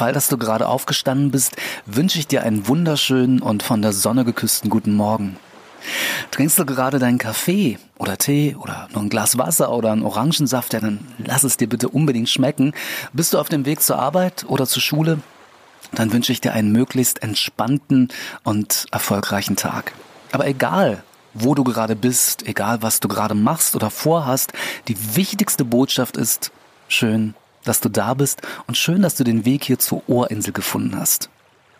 Fall, dass du gerade aufgestanden bist, wünsche ich dir einen wunderschönen und von der Sonne geküssten guten Morgen. Trinkst du gerade deinen Kaffee oder Tee oder nur ein Glas Wasser oder einen Orangensaft, ja, dann lass es dir bitte unbedingt schmecken. Bist du auf dem Weg zur Arbeit oder zur Schule? Dann wünsche ich dir einen möglichst entspannten und erfolgreichen Tag. Aber egal, wo du gerade bist, egal was du gerade machst oder vorhast, die wichtigste Botschaft ist, schön, dass du da bist und schön, dass du den Weg hier zur Ohrinsel gefunden hast.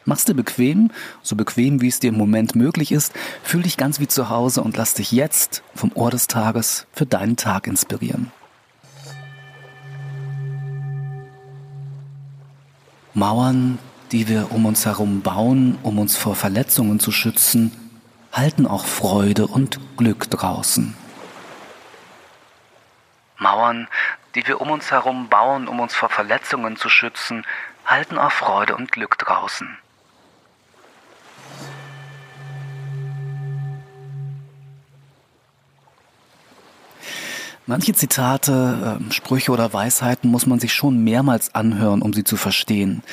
Mach's dir bequem, so bequem wie es dir im Moment möglich ist, fühl dich ganz wie zu Hause und lass dich jetzt vom Ohr des Tages für deinen Tag inspirieren. Mauern, die wir um uns herum bauen, um uns vor Verletzungen zu schützen, halten auch Freude und Glück draußen. Mauern, die wir um uns herum bauen, um uns vor Verletzungen zu schützen, halten auch Freude und Glück draußen. Manche Zitate, äh, Sprüche oder Weisheiten muss man sich schon mehrmals anhören, um sie zu verstehen.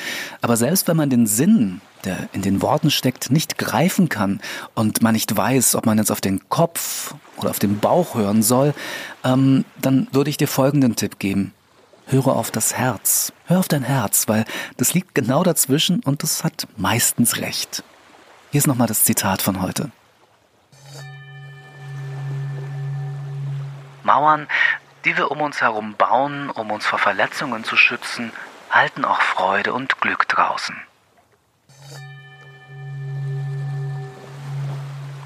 Aber selbst wenn man den Sinn, der in den Worten steckt, nicht greifen kann und man nicht weiß, ob man jetzt auf den Kopf oder auf den Bauch hören soll, ähm, dann würde ich dir folgenden Tipp geben. Höre auf das Herz. Hör auf dein Herz, weil das liegt genau dazwischen und es hat meistens recht. Hier ist nochmal das Zitat von heute. Mauern, die wir um uns herum bauen, um uns vor Verletzungen zu schützen, halten auch Freude und Glück draußen.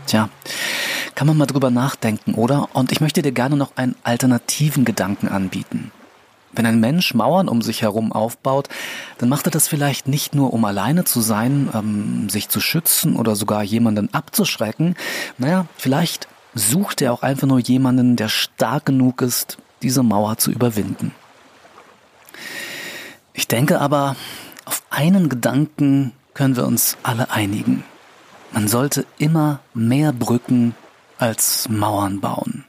Tja, kann man mal drüber nachdenken, oder? Und ich möchte dir gerne noch einen alternativen Gedanken anbieten. Wenn ein Mensch Mauern um sich herum aufbaut, dann macht er das vielleicht nicht nur, um alleine zu sein, ähm, sich zu schützen oder sogar jemanden abzuschrecken. Naja, vielleicht sucht er auch einfach nur jemanden, der stark genug ist, diese Mauer zu überwinden. Ich denke aber, auf einen Gedanken können wir uns alle einigen. Man sollte immer mehr Brücken als Mauern bauen.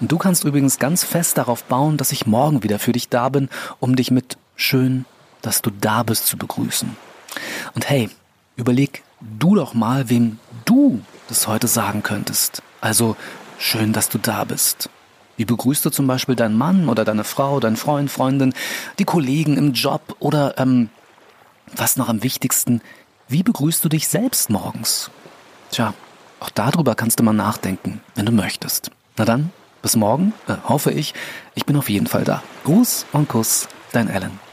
Und du kannst übrigens ganz fest darauf bauen, dass ich morgen wieder für dich da bin, um dich mit schön, dass du da bist zu begrüßen. Und hey, überleg du doch mal, wem du das heute sagen könntest. Also schön, dass du da bist. Wie begrüßt du zum Beispiel deinen Mann oder deine Frau, deinen Freund, Freundin, die Kollegen im Job oder ähm, was noch am wichtigsten, wie begrüßt du dich selbst morgens? Tja, auch darüber kannst du mal nachdenken, wenn du möchtest. Na dann, bis morgen, äh, hoffe ich. Ich bin auf jeden Fall da. Gruß und Kuss, dein Alan.